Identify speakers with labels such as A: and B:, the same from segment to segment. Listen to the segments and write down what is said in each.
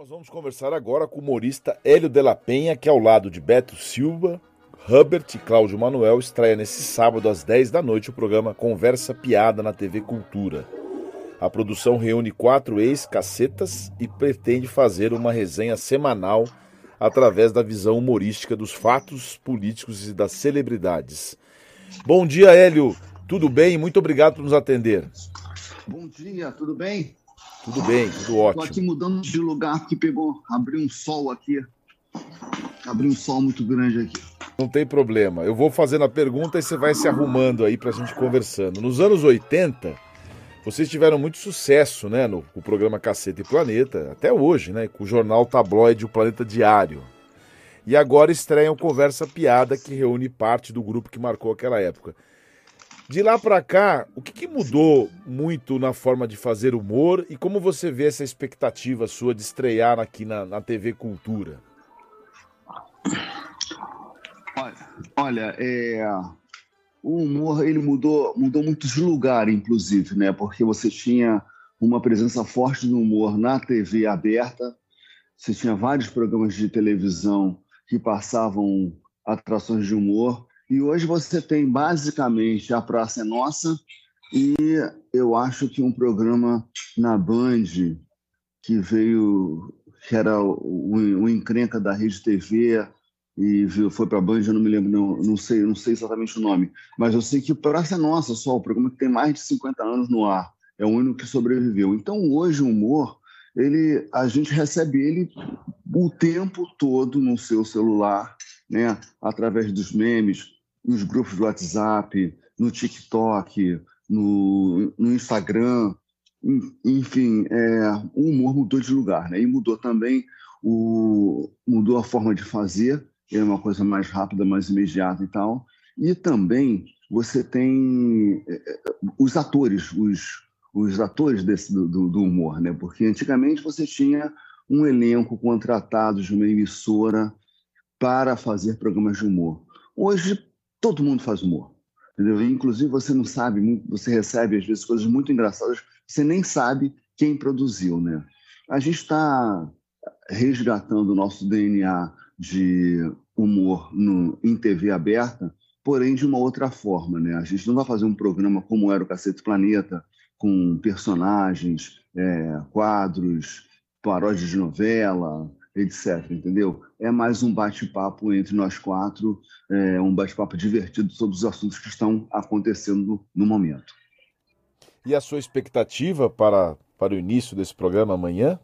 A: nós vamos conversar agora com o humorista Hélio de la Penha, que ao lado de Beto Silva, Hubert e Cláudio Manuel estreia nesse sábado às 10 da noite o programa Conversa Piada na TV Cultura. A produção reúne quatro ex-cacetas e pretende fazer uma resenha semanal através da visão humorística dos fatos políticos e das celebridades. Bom dia, Hélio. Tudo bem? Muito obrigado por nos atender.
B: Bom dia, tudo bem?
A: Tudo bem, tudo ótimo.
B: Estou aqui mudando de lugar porque pegou, abriu um sol aqui. Abriu um sol muito grande aqui.
A: Não tem problema. Eu vou fazendo a pergunta e você vai se arrumando aí para a gente conversando. Nos anos 80, vocês tiveram muito sucesso, né, no, no programa Caceta e Planeta, até hoje, né, com o jornal tabloide O Planeta Diário. E agora estreiam Conversa Piada, que reúne parte do grupo que marcou aquela época. De lá para cá, o que, que, mudou muito na forma de fazer humor e como você vê essa expectativa sua de estrear aqui na, na TV Cultura?
B: Olha, olha é, o humor ele mudou, mudou muito de lugar, inclusive, né? Porque você tinha uma presença forte do humor na TV aberta, você tinha vários programas de televisão que passavam atrações de humor e hoje você tem basicamente A Praça é Nossa e eu acho que um programa na Band que veio, que era o, o Encrenca da Rede TV e foi para a Band, eu não me lembro, não, não, sei, não sei exatamente o nome, mas eu sei que Praça é Nossa só, o programa que tem mais de 50 anos no ar, é o único que sobreviveu. Então hoje o humor, ele, a gente recebe ele o tempo todo no seu celular, né, através dos memes, nos grupos do WhatsApp, no TikTok, no, no Instagram, enfim, é, o humor mudou de lugar, né? E mudou também o mudou a forma de fazer, é uma coisa mais rápida, mais imediata e tal. E também você tem é, é, os atores, os, os atores desse, do, do humor, né? Porque antigamente você tinha um elenco contratado de uma emissora para fazer programas de humor. Hoje Todo mundo faz humor. Entendeu? Inclusive, você não sabe, você recebe às vezes coisas muito engraçadas, você nem sabe quem produziu. Né? A gente está resgatando o nosso DNA de humor no, em TV aberta, porém de uma outra forma. Né? A gente não vai fazer um programa como era o Cacete Planeta, com personagens, é, quadros, paródias de novela, etc. Entendeu? É mais um bate-papo entre nós quatro, é, um bate-papo divertido sobre os assuntos que estão acontecendo no momento.
A: E a sua expectativa para, para o início desse programa amanhã?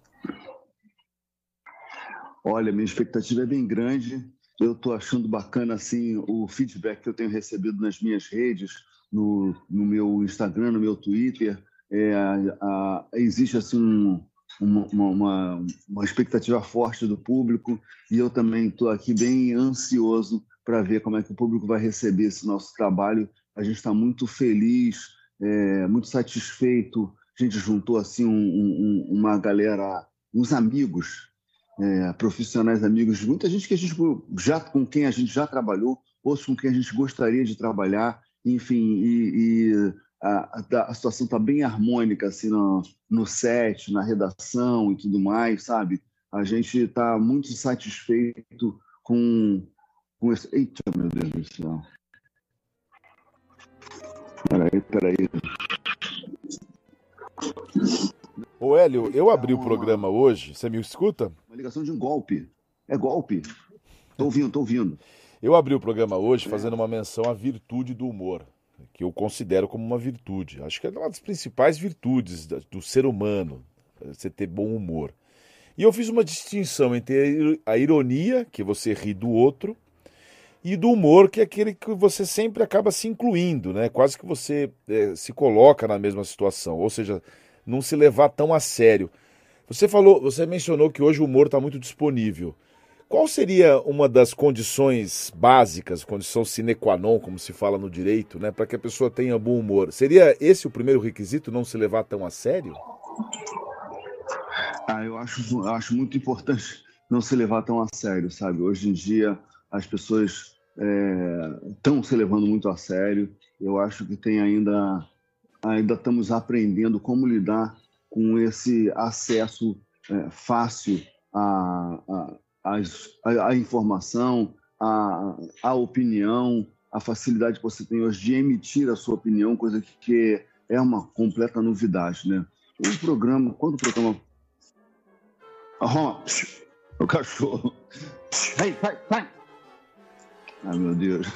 B: Olha, minha expectativa é bem grande. Eu estou achando bacana assim o feedback que eu tenho recebido nas minhas redes, no, no meu Instagram, no meu Twitter. É, a, a, existe assim um, uma, uma, uma expectativa forte do público e eu também estou aqui bem ansioso para ver como é que o público vai receber esse nosso trabalho. A gente está muito feliz, é, muito satisfeito. A gente juntou assim um, um, uma galera, uns amigos, é, profissionais amigos, muita gente que a gente já com quem a gente já trabalhou, outros com quem a gente gostaria de trabalhar, enfim, e, e a, a, situação está bem harmônica assim no, no set, na redação e tudo mais, sabe? A gente está muito satisfeito com, com esse. Eita, meu Deus do céu. Peraí, peraí.
A: Ô Hélio, eu abri o programa hoje, você me escuta?
B: Uma ligação de um golpe. É golpe. Tô ouvindo, tô ouvindo.
A: Eu abri o programa hoje fazendo uma menção à virtude do humor que eu considero como uma virtude. Acho que é uma das principais virtudes do ser humano, você ter bom humor. E eu fiz uma distinção entre a ironia, que você ri do outro, e do humor, que é aquele que você sempre acaba se incluindo, né? Quase que você é, se coloca na mesma situação, ou seja, não se levar tão a sério. Você falou, você mencionou que hoje o humor está muito disponível. Qual seria uma das condições básicas, condição sine qua non, como se fala no direito, né, para que a pessoa tenha bom humor? Seria esse o primeiro requisito, não se levar tão a sério?
B: Ah, eu acho, eu acho muito importante não se levar tão a sério, sabe? Hoje em dia as pessoas estão é, se levando muito a sério. Eu acho que tem ainda ainda estamos aprendendo como lidar com esse acesso é, fácil a, a, a, a informação, a, a opinião, a facilidade que você tem hoje de emitir a sua opinião, coisa que, que é uma completa novidade, né? O programa, quando o programa... Oh, o cachorro. Vai, vai, vai. Ai, meu Deus.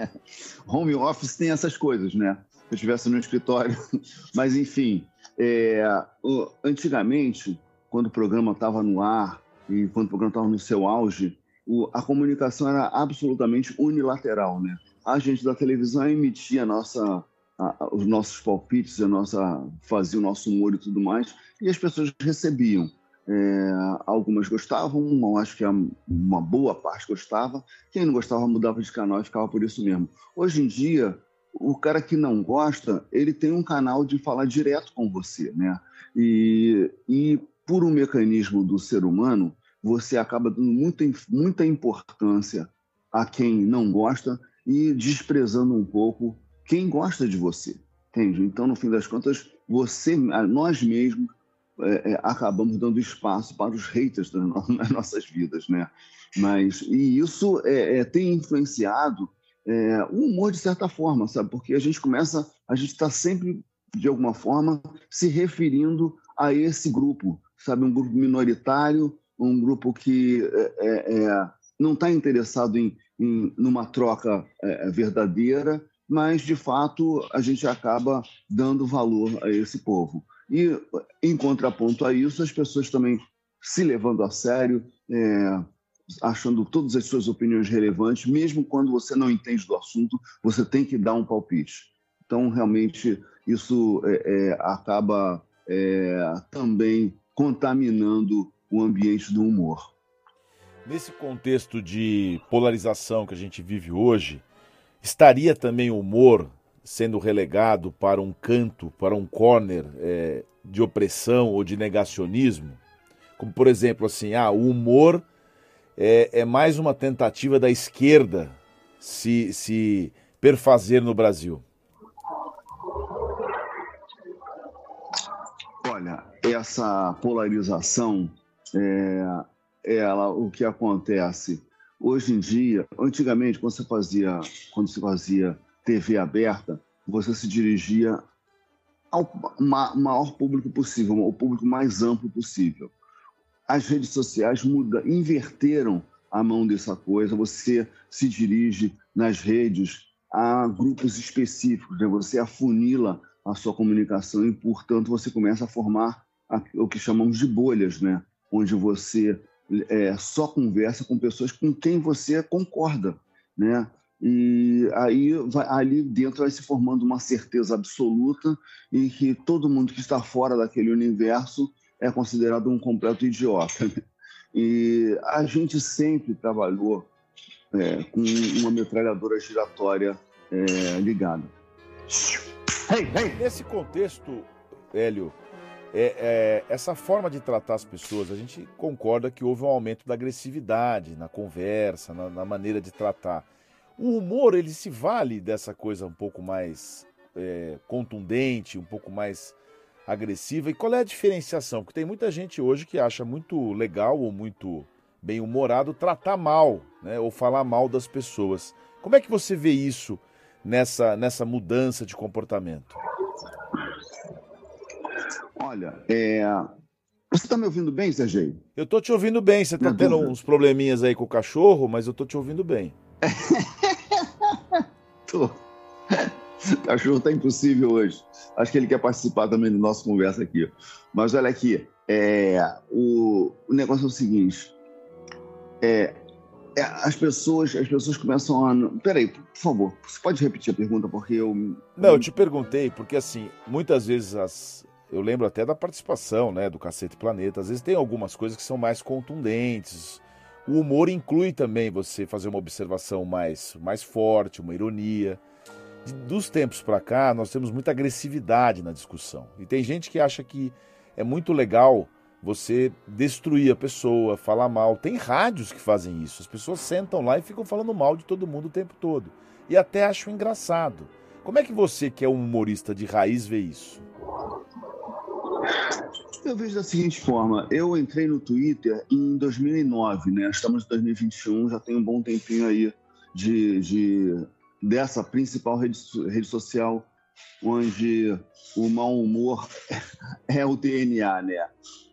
B: Home office tem essas coisas, né? Se eu estivesse no escritório. Mas, enfim, é, antigamente, quando o programa estava no ar e quando o programa estava no seu auge, o, a comunicação era absolutamente unilateral, né? A gente da televisão emitia nossa, a, os nossos palpites, a nossa, fazia o nosso humor e tudo mais, e as pessoas recebiam. É, algumas gostavam, acho que uma boa parte gostava. Quem não gostava mudava de canal e ficava por isso mesmo. Hoje em dia, o cara que não gosta, ele tem um canal de falar direto com você, né? E, e por um mecanismo do ser humano, você acaba dando muita, muita importância a quem não gosta e desprezando um pouco quem gosta de você, entende? Então, no fim das contas, você, nós mesmos, é, é, acabamos dando espaço para os haters nas nossas vidas, né? Mas e isso é, é tem influenciado é, o humor de certa forma, sabe? Porque a gente começa, a gente está sempre de alguma forma se referindo a esse grupo, sabe? Um grupo minoritário, um grupo que é, é, não está interessado em, em numa troca verdadeira, mas de fato a gente acaba dando valor a esse povo. E, em contraponto a isso, as pessoas também se levando a sério, é, achando todas as suas opiniões relevantes, mesmo quando você não entende do assunto, você tem que dar um palpite. Então, realmente, isso é, é, acaba é, também contaminando o ambiente do humor.
A: Nesse contexto de polarização que a gente vive hoje, estaria também o humor sendo relegado para um canto, para um corner é, de opressão ou de negacionismo? Como, por exemplo, assim, ah, o humor é, é mais uma tentativa da esquerda se, se perfazer no Brasil.
B: Olha, essa polarização, é, ela, o que acontece hoje em dia, antigamente, quando você fazia, quando você fazia TV aberta, você se dirigia ao maior público possível, ao público mais amplo possível. As redes sociais muda, inverteram a mão dessa coisa, você se dirige nas redes a grupos específicos, né? você afunila a sua comunicação e, portanto, você começa a formar o que chamamos de bolhas, né? onde você é, só conversa com pessoas com quem você concorda. Né? E aí vai, ali dentro vai se formando uma certeza absoluta em que todo mundo que está fora daquele universo é considerado um completo idiota. E a gente sempre trabalhou é, com uma metralhadora giratória é, ligada.
A: Hey, hey. Nesse contexto, Hélio, é, é, essa forma de tratar as pessoas, a gente concorda que houve um aumento da agressividade na conversa, na, na maneira de tratar. O humor, ele se vale dessa coisa um pouco mais é, contundente, um pouco mais agressiva. E qual é a diferenciação? Porque tem muita gente hoje que acha muito legal ou muito bem-humorado tratar mal, né? ou falar mal das pessoas. Como é que você vê isso nessa, nessa mudança de comportamento?
B: Olha, é... você está me ouvindo bem, Sergei?
A: Eu estou te ouvindo bem. Você está tendo uns probleminhas aí com o cachorro, mas eu estou te ouvindo bem.
B: Tô. O cachorro tá impossível hoje. Acho que ele quer participar também da nossa conversa aqui. Mas olha aqui, é, o, o negócio é o seguinte. É, é, as pessoas as pessoas começam a. Peraí, por favor, você pode repetir a pergunta, porque eu.
A: Não, eu te perguntei, porque assim, muitas vezes as. Eu lembro até da participação, né, do Cacete Planeta. Às vezes tem algumas coisas que são mais contundentes, o humor inclui também você fazer uma observação mais, mais forte, uma ironia. Dos tempos para cá, nós temos muita agressividade na discussão. E tem gente que acha que é muito legal você destruir a pessoa, falar mal. Tem rádios que fazem isso. As pessoas sentam lá e ficam falando mal de todo mundo o tempo todo. E até acham engraçado. Como é que você, que é um humorista de raiz, vê isso?
B: Eu vejo da seguinte forma: eu entrei no Twitter em 2009, né? Estamos em 2021, já tem um bom tempinho aí de, de dessa principal rede, rede social onde o mau humor é o DNA, né?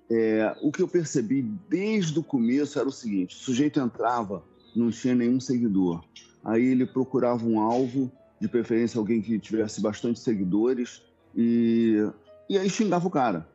B: É, o que eu percebi desde o começo era o seguinte: o sujeito entrava, não tinha nenhum seguidor. Aí ele procurava um alvo, de preferência alguém que tivesse bastante seguidores, e, e aí xingava o cara.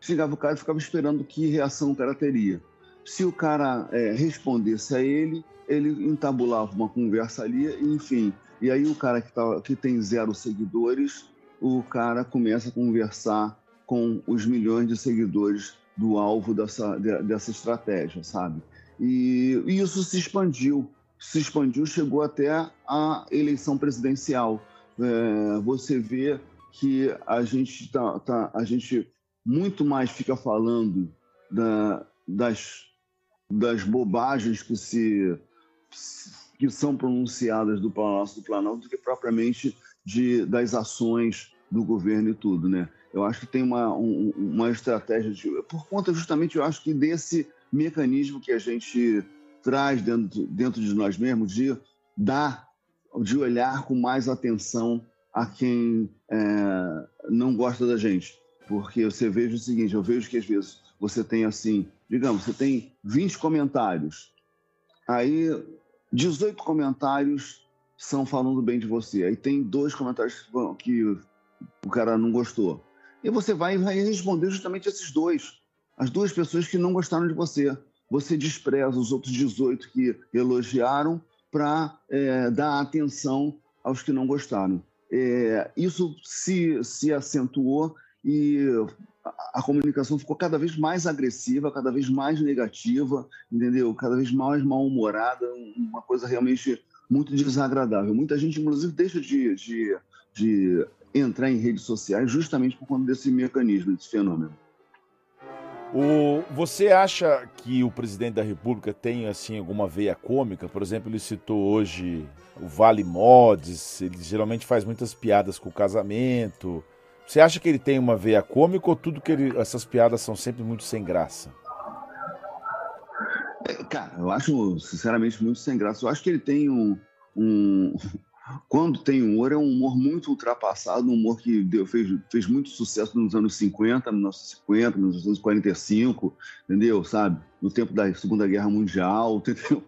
B: Xingava o cara e ficava esperando que reação o cara teria. Se o cara é, respondesse a ele, ele entabulava uma conversa ali, enfim. E aí o cara que, tá, que tem zero seguidores, o cara começa a conversar com os milhões de seguidores do alvo dessa, dessa estratégia, sabe? E, e isso se expandiu, se expandiu, chegou até a eleição presidencial. É, você vê que a gente tá, tá, a gente muito mais fica falando da, das, das bobagens que se que são pronunciadas do Palácio do Planalto do que propriamente de, das ações do governo e tudo, né? Eu acho que tem uma, um, uma estratégia de, por conta justamente, eu acho que desse mecanismo que a gente traz dentro, dentro de nós mesmos de dar, de olhar com mais atenção a quem é, não gosta da gente. Porque você veja o seguinte, eu vejo que às vezes você tem assim, digamos, você tem 20 comentários, aí 18 comentários são falando bem de você, aí tem dois comentários que o cara não gostou. E você vai, vai responder justamente esses dois, as duas pessoas que não gostaram de você. Você despreza os outros 18 que elogiaram para é, dar atenção aos que não gostaram. É, isso se, se acentuou e a, a comunicação ficou cada vez mais agressiva, cada vez mais negativa, entendeu? Cada vez mais mal-humorada, uma coisa realmente muito desagradável. Muita gente, inclusive, deixa de, de, de entrar em redes sociais justamente por conta desse mecanismo, desse fenômeno.
A: O, você acha que o presidente da República tem assim alguma veia cômica? Por exemplo, ele citou hoje o Vale Mods, ele geralmente faz muitas piadas com o casamento. Você acha que ele tem uma veia cômica ou tudo que ele, essas piadas são sempre muito sem graça?
B: É, cara, eu acho sinceramente muito sem graça. Eu acho que ele tem um, um, quando tem humor, é um humor muito ultrapassado, um humor que deu, fez, fez muito sucesso nos anos 50, 1950, 1945, entendeu? Sabe? No tempo da Segunda Guerra Mundial, entendeu?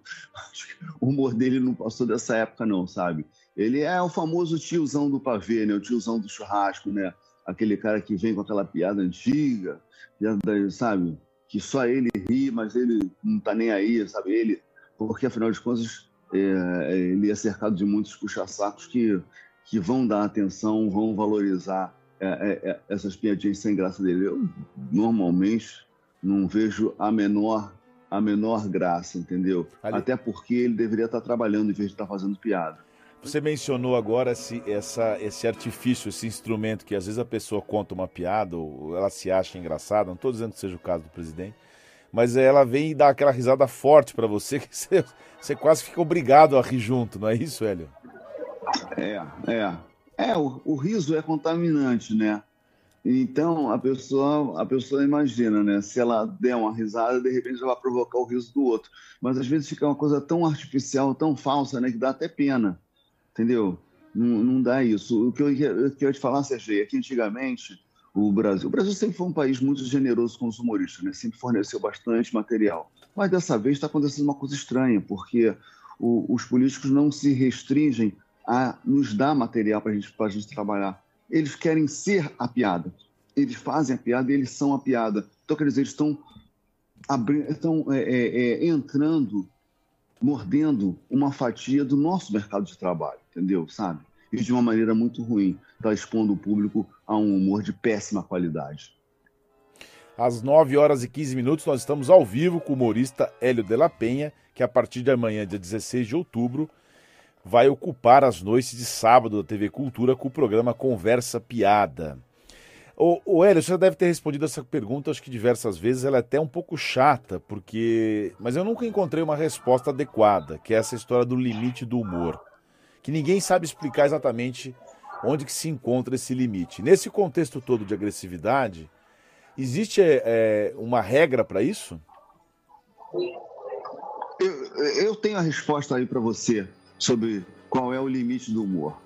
B: O humor dele não passou dessa época, não, sabe? Ele é o famoso tiozão do pavê, né? O tiozão do churrasco, né? Aquele cara que vem com aquela piada antiga, sabe? Que só ele ri, mas ele não tá nem aí, sabe? Ele, porque afinal de contas é, ele é cercado de muitos puxa-sacos que, que vão dar atenção, vão valorizar é, é, é, essas piadinhas sem graça dele. Eu, normalmente, não vejo a menor, a menor graça, entendeu? Ali... Até porque ele deveria estar trabalhando em vez de estar fazendo piada.
A: Você mencionou agora esse, essa, esse artifício, esse instrumento que às vezes a pessoa conta uma piada ou ela se acha engraçada, não estou dizendo que seja o caso do presidente, mas ela vem e dá aquela risada forte para você que você, você, quase fica obrigado a rir junto, não é isso, Hélio?
B: É, é. É, o, o riso é contaminante, né? Então a pessoa, a pessoa imagina, né? Se ela der uma risada, de repente ela vai provocar o riso do outro. Mas às vezes fica uma coisa tão artificial, tão falsa, né? Que dá até pena, entendeu? Não, não dá isso. O que eu, eu te falar, Sérgio, é que antigamente o Brasil. O Brasil sempre foi um país muito generoso com os humoristas, né? sempre forneceu bastante material. Mas dessa vez está acontecendo uma coisa estranha, porque o, os políticos não se restringem a nos dar material para gente, a gente trabalhar. Eles querem ser a piada. Eles fazem a piada e eles são a piada. Então, quer dizer, eles estão, estão é, é, é, entrando, mordendo uma fatia do nosso mercado de trabalho, entendeu? Sabe? E de uma maneira muito ruim. Está expondo o público a um humor de péssima qualidade.
A: Às 9 horas e 15 minutos, nós estamos ao vivo com o humorista Hélio de la Penha, que a partir de amanhã, dia 16 de outubro, vai ocupar as noites de sábado da TV Cultura com o programa Conversa Piada. O, o Hélio, você já deve ter respondido essa pergunta, acho que diversas vezes, ela é até um pouco chata, porque. Mas eu nunca encontrei uma resposta adequada, que é essa história do limite do humor. Que ninguém sabe explicar exatamente onde que se encontra esse limite. Nesse contexto todo de agressividade, Existe é, uma regra para isso?
B: Eu, eu tenho a resposta aí para você sobre qual é o limite do humor.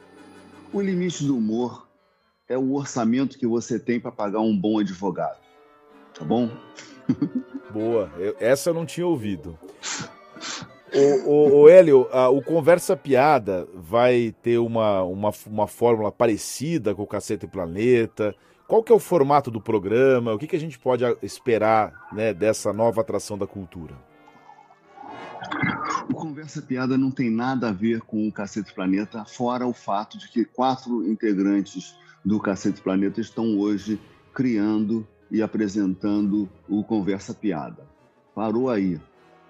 B: O limite do humor é o orçamento que você tem para pagar um bom advogado. Tá bom?
A: Boa, eu, essa eu não tinha ouvido. O, o, o Hélio, a, o Conversa Piada vai ter uma, uma, uma fórmula parecida com o Cacete Planeta. Qual que é o formato do programa? O que, que a gente pode esperar né, dessa nova atração da cultura?
B: O Conversa Piada não tem nada a ver com o Cacete Planeta, fora o fato de que quatro integrantes do Cacete Planeta estão hoje criando e apresentando o Conversa Piada. Parou aí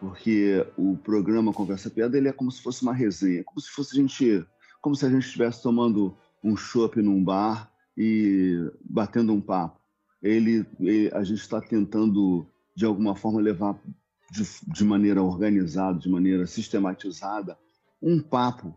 B: porque o programa Conversa Piada ele é como se fosse uma resenha, como se fosse a gente, como se a gente estivesse tomando um chopp num bar e batendo um papo. Ele, ele a gente está tentando de alguma forma levar de, de maneira organizada, de maneira sistematizada, um papo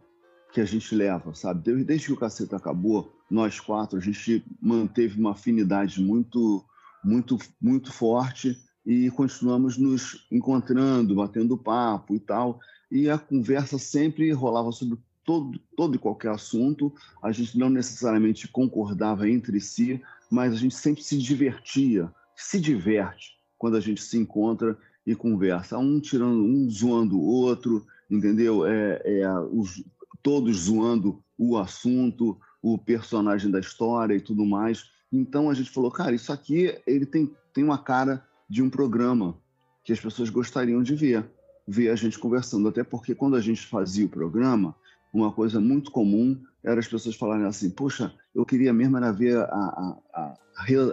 B: que a gente leva, sabe? Desde, que o cacete acabou, nós quatro a gente manteve uma afinidade muito, muito, muito forte e continuamos nos encontrando, batendo papo e tal. E a conversa sempre rolava sobre todo, todo e qualquer assunto. A gente não necessariamente concordava entre si, mas a gente sempre se divertia, se diverte quando a gente se encontra e conversa. Um tirando, um zoando o outro, entendeu? É, é, os, todos zoando o assunto, o personagem da história e tudo mais. Então a gente falou, cara, isso aqui ele tem, tem uma cara de um programa que as pessoas gostariam de ver, ver a gente conversando. Até porque quando a gente fazia o programa, uma coisa muito comum era as pessoas falarem assim: Poxa, eu queria mesmo era ver a, a, a,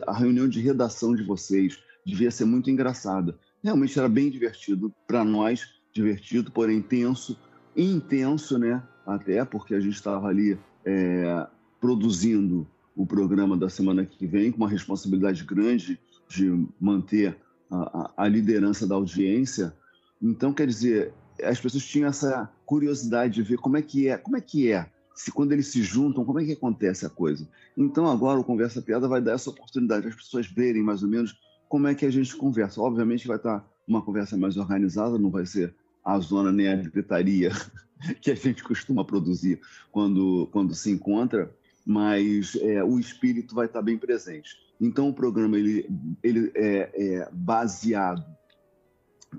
B: a reunião de redação de vocês, devia ser muito engraçada. Realmente era bem divertido, para nós, divertido, porém tenso, intenso, né? Até porque a gente estava ali é, produzindo o programa da semana que vem com uma responsabilidade grande de manter a, a, liderança da audiência. Então, quer dizer, as pessoas tinham essa curiosidade de ver como é que é, como é que é, se quando eles se juntam, como é que acontece a coisa. Então, agora o Conversa Piada vai dar essa oportunidade as pessoas verem mais ou menos como é que a gente conversa. Obviamente vai estar uma conversa mais organizada, não vai ser a zona nem a gritaria que a gente costuma produzir quando, quando se encontra, mas é, o espírito vai estar bem presente. Então, o programa ele, ele é, é baseado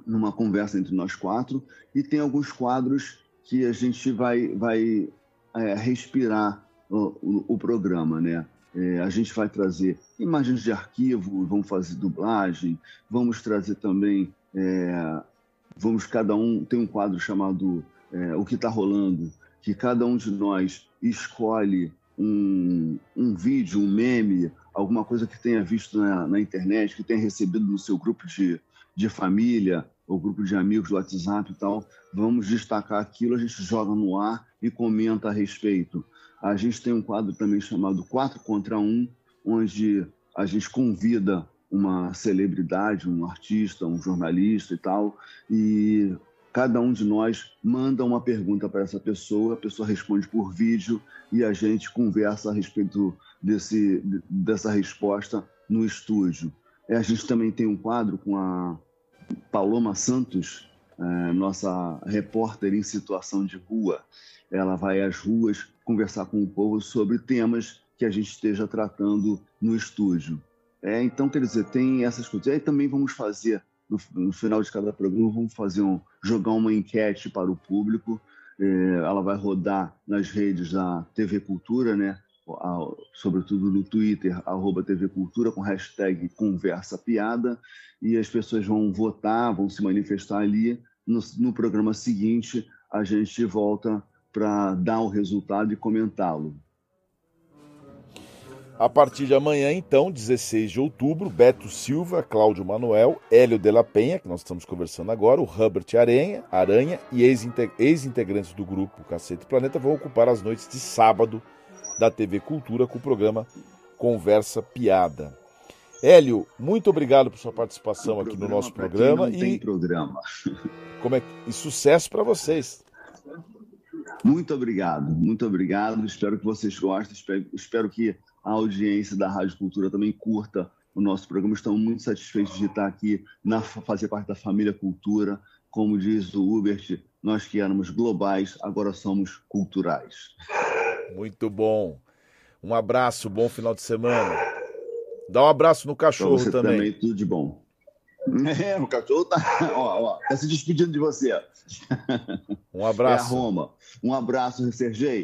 B: numa conversa entre nós quatro e tem alguns quadros que a gente vai, vai é, respirar o, o, o, programa, né? É, a gente vai trazer imagens de arquivo, vamos fazer dublagem, vamos trazer também, é, vamos cada um tem um quadro chamado é, o que está rolando, que cada um de nós escolhe um, um vídeo, um meme, alguma coisa que tenha visto na, na, internet, que tenha recebido no seu grupo de, de família ou grupo de amigos do WhatsApp e tal, vamos destacar aquilo, a gente joga no ar e comenta a respeito. A gente tem um quadro também chamado 4 contra 1, onde a gente convida uma celebridade, um artista, um jornalista e tal, e cada um de nós manda uma pergunta para essa pessoa, a pessoa responde por vídeo e a gente conversa a respeito desse, dessa resposta no estúdio. É, a gente também tem um quadro com a Paloma Santos, é, nossa repórter em situação de rua. Ela vai às ruas conversar com o povo sobre temas que a gente esteja tratando no estúdio. É, então, quer dizer, tem essas coisas. E aí também vamos fazer no, no, final de cada programa, vamos fazer um, jogar uma enquete para o público. É, ela vai rodar nas redes da TV Cultura, né? A, sobretudo no Twitter, arroba TV Cultura, com hashtag Conversa Piada, e as pessoas vão votar, vão se manifestar ali. No, no programa seguinte, a gente volta para dar o resultado e comentá-lo.
A: A partir de amanhã, então, 16 de outubro, Beto Silva, Cláudio Manuel, Hélio de la Penha, que nós estamos conversando agora, o Herbert Aranha, Aranha e ex-integrantes do grupo Cacete Planeta vão ocupar as noites de sábado da TV Cultura com o programa Conversa Piada. Hélio, muito obrigado por sua participação aqui no nosso programa.
B: E tem programa.
A: Como é e sucesso para vocês.
B: Muito obrigado, muito obrigado. Espero que vocês gostem. Espero que a audiência da Rádio Cultura também curta o nosso programa. Estamos muito satisfeitos de estar aqui, na, fazer parte da família Cultura. Como diz o Hubert, nós que éramos globais, agora somos culturais.
A: Muito bom. Um abraço, bom final de semana. Dá um abraço no cachorro
B: você
A: também.
B: também. Tudo de bom. É, o cachorro tá, ó, ó, tá se despedindo de você.
A: Um abraço.
B: É a Roma. Um abraço, Sergei.